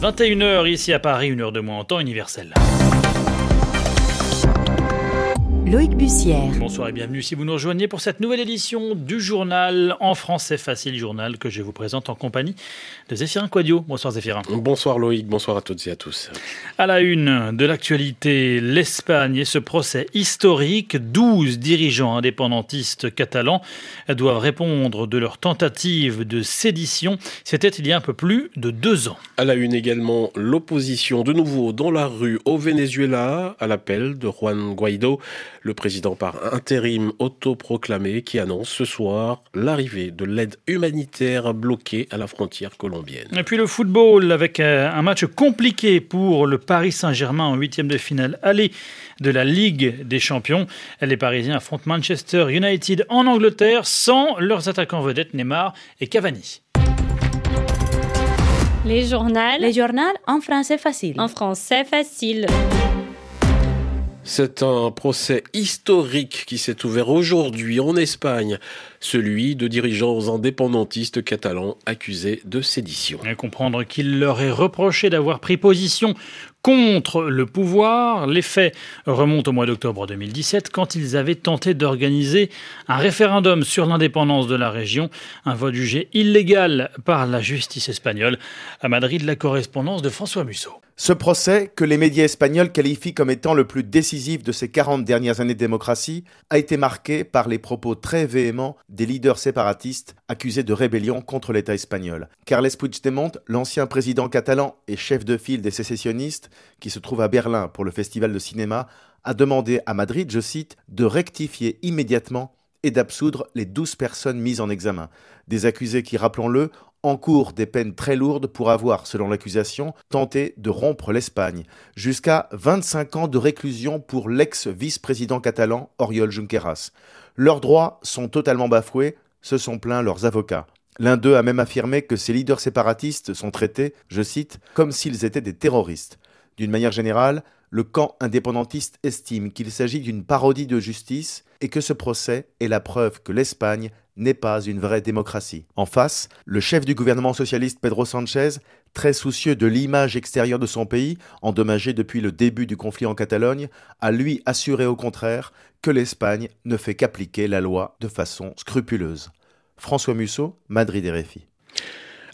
21h ici à Paris, une heure de moins en temps universel. Loïc Bussière. Bonsoir et bienvenue si vous nous rejoignez pour cette nouvelle édition du journal en français facile, journal que je vous présente en compagnie de Zéphirin Quadio. Bonsoir Zéphirin. Bonsoir Loïc, bonsoir à toutes et à tous. À la une de l'actualité, l'Espagne et ce procès historique. 12 dirigeants indépendantistes catalans doivent répondre de leur tentative de sédition. C'était il y a un peu plus de deux ans. À la une également, l'opposition de nouveau dans la rue au Venezuela à l'appel de Juan Guaido le président par intérim autoproclamé qui annonce ce soir l'arrivée de l'aide humanitaire bloquée à la frontière colombienne. Et puis le football avec euh, un match compliqué pour le Paris Saint-Germain en huitième de finale aller de la Ligue des Champions. Les Parisiens affrontent Manchester United en Angleterre sans leurs attaquants vedettes Neymar et Cavani. Les journaux. Les journaux en français facile. En français facile. C'est un procès historique qui s'est ouvert aujourd'hui en Espagne, celui de dirigeants indépendantistes catalans accusés de sédition. Et comprendre qu'il leur est reproché d'avoir pris position contre le pouvoir. Les faits remontent au mois d'octobre 2017 quand ils avaient tenté d'organiser un référendum sur l'indépendance de la région, un vote jugé illégal par la justice espagnole. À Madrid, la correspondance de François Musso. Ce procès, que les médias espagnols qualifient comme étant le plus décisif de ces 40 dernières années de démocratie, a été marqué par les propos très véhéments des leaders séparatistes accusés de rébellion contre l'État espagnol. Carles Puigdemont, l'ancien président catalan et chef de file des sécessionnistes, qui se trouve à Berlin pour le festival de cinéma, a demandé à Madrid, je cite, de rectifier immédiatement et d'absoudre les 12 personnes mises en examen. Des accusés qui, rappelons-le, encourent des peines très lourdes pour avoir, selon l'accusation, tenté de rompre l'Espagne, jusqu'à 25 ans de réclusion pour l'ex-vice-président catalan Oriol Junqueras. Leurs droits sont totalement bafoués, se sont plaints leurs avocats. L'un d'eux a même affirmé que ces leaders séparatistes sont traités, je cite, comme s'ils étaient des terroristes. D'une manière générale, le camp indépendantiste estime qu'il s'agit d'une parodie de justice et que ce procès est la preuve que l'Espagne n'est pas une vraie démocratie. En face, le chef du gouvernement socialiste Pedro Sanchez, très soucieux de l'image extérieure de son pays, endommagé depuis le début du conflit en Catalogne, a lui assuré au contraire que l'Espagne ne fait qu'appliquer la loi de façon scrupuleuse. François Musso, Madrid RFI.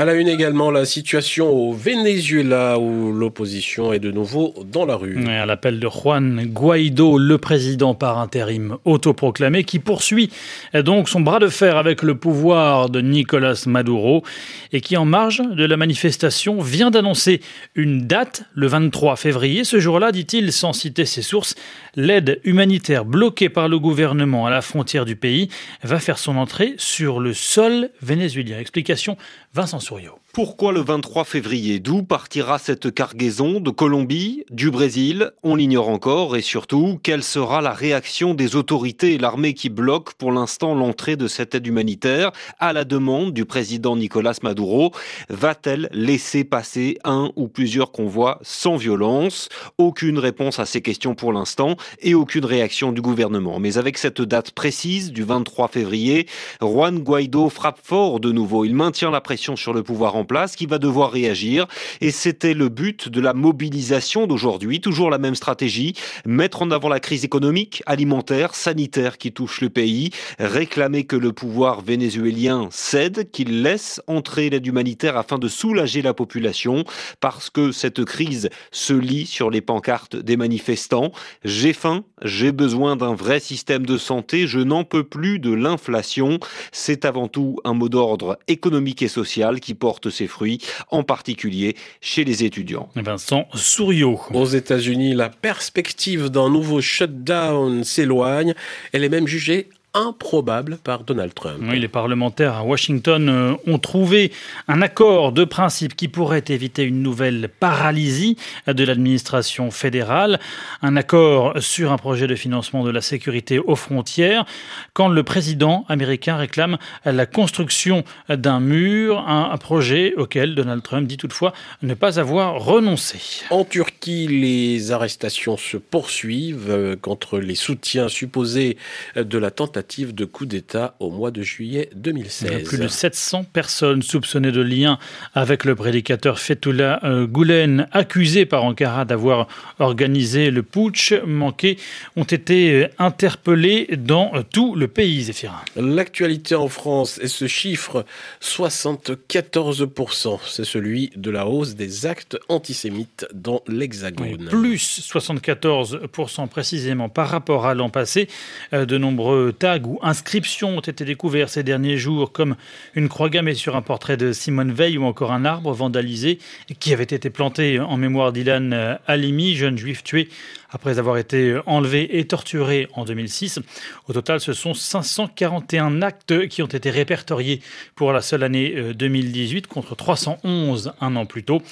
À la une également, la situation au Venezuela où l'opposition est de nouveau dans la rue. à l'appel de Juan Guaido, le président par intérim autoproclamé, qui poursuit donc son bras de fer avec le pouvoir de Nicolas Maduro et qui, en marge de la manifestation, vient d'annoncer une date, le 23 février. Ce jour-là, dit-il, sans citer ses sources, l'aide humanitaire bloquée par le gouvernement à la frontière du pays va faire son entrée sur le sol vénézuélien. Explication Vincent Souriau. Pourquoi le 23 février D'où partira cette cargaison De Colombie Du Brésil On l'ignore encore et surtout, quelle sera la réaction des autorités et l'armée qui bloquent pour l'instant l'entrée de cette aide humanitaire à la demande du président Nicolas Maduro? Va-t-elle laisser passer un ou plusieurs convois sans violence? Aucune réponse à ces questions pour l'instant et aucune réaction du gouvernement. Mais avec cette date précise du 23 février, Juan Guaido frappe fort de nouveau. Il maintient la pression sur le pouvoir en place, qui va devoir réagir. Et c'était le but de la mobilisation d'aujourd'hui. Toujours la même stratégie. Mettre en avant la crise économique, alimentaire, sanitaire qui touche le pays. Réclamer que le pouvoir vénézuélien cède, qu'il laisse entrer l'aide humanitaire afin de soulager la population. Parce que cette crise se lit sur les pancartes des manifestants. J'ai faim, j'ai besoin d'un vrai système de santé, je n'en peux plus de l'inflation. C'est avant tout un mot d'ordre économique et social qui porte ses fruits, en particulier chez les étudiants. Vincent Souriau. Aux États-Unis, la perspective d'un nouveau shutdown s'éloigne. Elle est même jugée improbable par Donald Trump. Oui, les parlementaires à Washington euh, ont trouvé un accord de principe qui pourrait éviter une nouvelle paralysie de l'administration fédérale, un accord sur un projet de financement de la sécurité aux frontières, quand le président américain réclame la construction d'un mur, un projet auquel Donald Trump dit toutefois ne pas avoir renoncé. En Turquie, les arrestations se poursuivent euh, contre les soutiens supposés de la tentative tentative de coup d'État au mois de juillet 2016. Plus de 700 personnes soupçonnées de lien avec le prédicateur Fethullah euh, Gulen, accusé par Ankara d'avoir organisé le putsch manqué, ont été interpellés dans tout le pays, Zéphirin. L'actualité en France est ce chiffre 74%. C'est celui de la hausse des actes antisémites dans l'Hexagone. plus 74% précisément par rapport à l'an passé. Euh, de nombreux tags ou inscriptions ont été découverts ces derniers jours, comme une croix gammée sur un portrait de Simone Veil ou encore un arbre vandalisé qui avait été planté en mémoire d'Ilan euh, Halimi, jeune juif tué après avoir été enlevé et torturé en 2006. Au total, ce sont 541 actes qui ont été répertoriés pour la seule année 2018 euh, contre 311 un an plus tôt.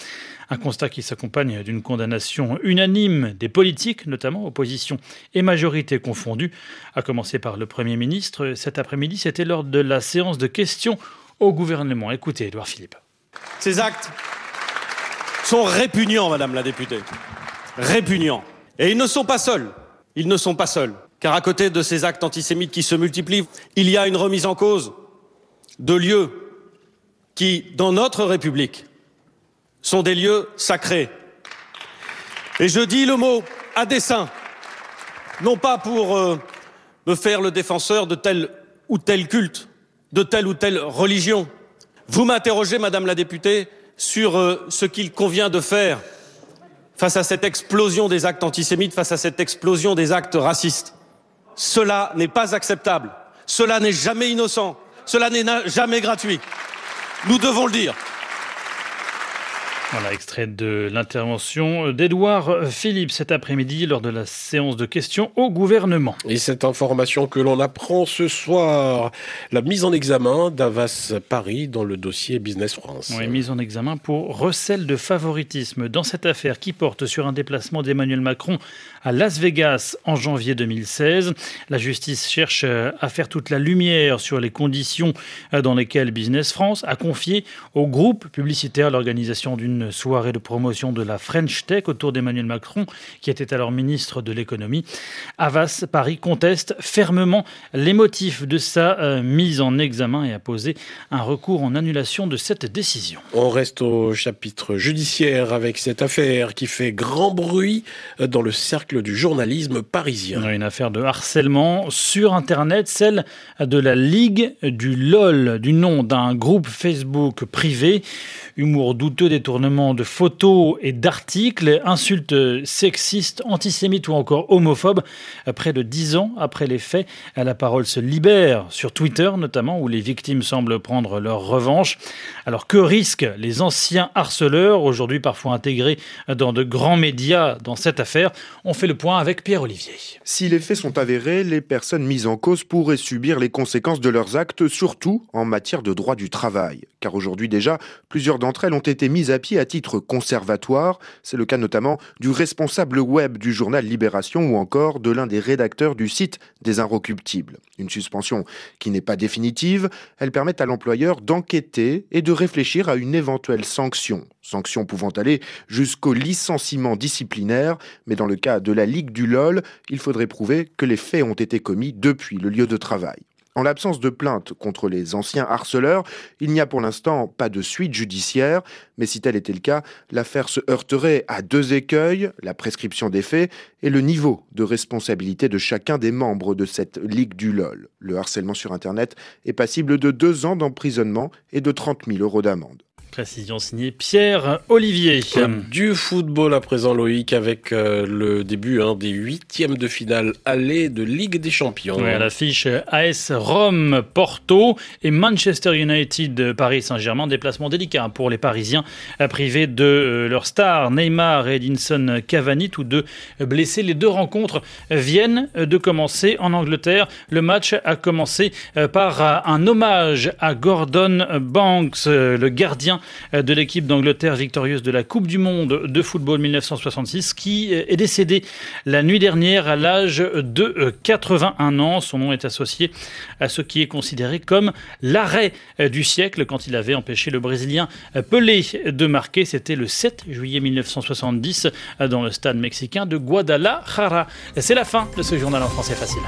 Un constat qui s'accompagne d'une condamnation unanime des politiques, notamment opposition et majorité confondues, à commencer par le Premier ministre. Cet après-midi, c'était lors de la séance de questions au gouvernement. Écoutez, Edouard Philippe. Ces actes sont répugnants, Madame la députée. Répugnants. Et ils ne sont pas seuls. Ils ne sont pas seuls. Car à côté de ces actes antisémites qui se multiplient, il y a une remise en cause de lieux qui, dans notre République, sont des lieux sacrés. Et je dis le mot à dessein, non pas pour euh, me faire le défenseur de tel ou tel culte, de telle ou telle religion. Vous m'interrogez, Madame la députée, sur euh, ce qu'il convient de faire face à cette explosion des actes antisémites, face à cette explosion des actes racistes. Cela n'est pas acceptable. Cela n'est jamais innocent. Cela n'est jamais gratuit. Nous devons le dire. Voilà, extrait de l'intervention d'Edouard Philippe cet après-midi lors de la séance de questions au gouvernement. Et cette information que l'on apprend ce soir, la mise en examen d'Avas Paris dans le dossier Business France. Oui, mise en examen pour recel de favoritisme dans cette affaire qui porte sur un déplacement d'Emmanuel Macron à Las Vegas en janvier 2016. La justice cherche à faire toute la lumière sur les conditions dans lesquelles Business France a confié au groupe publicitaire l'organisation d'une soirée de promotion de la French Tech autour d'Emmanuel Macron, qui était alors ministre de l'économie. Avas Paris conteste fermement les motifs de sa euh, mise en examen et a posé un recours en annulation de cette décision. On reste au chapitre judiciaire avec cette affaire qui fait grand bruit dans le cercle du journalisme parisien. Une affaire de harcèlement sur Internet, celle de la Ligue du LOL, du nom d'un groupe Facebook privé. Humour douteux, détournement de photos et d'articles, insultes sexistes, antisémites ou encore homophobes. Près de dix ans après les faits, la parole se libère sur Twitter notamment, où les victimes semblent prendre leur revanche. Alors que risquent les anciens harceleurs, aujourd'hui parfois intégrés dans de grands médias dans cette affaire? On fait le point avec Pierre Olivier. Si les faits sont avérés, les personnes mises en cause pourraient subir les conséquences de leurs actes, surtout en matière de droit du travail. Car aujourd'hui déjà, plusieurs d'entre elles ont été mises à pied à titre conservatoire. C'est le cas notamment du responsable web du journal Libération ou encore de l'un des rédacteurs du site des Inrecuptibles. Une suspension qui n'est pas définitive, elle permet à l'employeur d'enquêter et de réfléchir à une éventuelle sanction. Sanction pouvant aller jusqu'au licenciement disciplinaire, mais dans le cas de la Ligue du LOL, il faudrait prouver que les faits ont été commis depuis le lieu de travail. En l'absence de plainte contre les anciens harceleurs, il n'y a pour l'instant pas de suite judiciaire, mais si tel était le cas, l'affaire se heurterait à deux écueils, la prescription des faits et le niveau de responsabilité de chacun des membres de cette Ligue du LOL. Le harcèlement sur Internet est passible de deux ans d'emprisonnement et de 30 000 euros d'amende. Précision signée Pierre Olivier. Du football à présent, Loïc, avec euh, le début hein, des huitièmes de finale aller de Ligue des Champions. Oui, à l'affiche AS Rome, Porto et Manchester United, Paris Saint-Germain. Déplacement délicat pour les Parisiens, privés de euh, leur star Neymar et Edinson Cavani, tous deux blessés. Les deux rencontres viennent de commencer en Angleterre. Le match a commencé euh, par un hommage à Gordon Banks, le gardien euh, de l'équipe d'Angleterre victorieuse de la Coupe du Monde de football 1966 qui euh, est décédé la nuit dernière à l'âge de 81 euh, ans. Son nom est associé à ce qui est considéré comme l'arrêt du siècle quand il avait empêché le Brésilien Pelé de marquer. C'était le 7 juillet 1970 dans le stade mexicain de Guadalajara. C'est la fin de ce journal en français facile.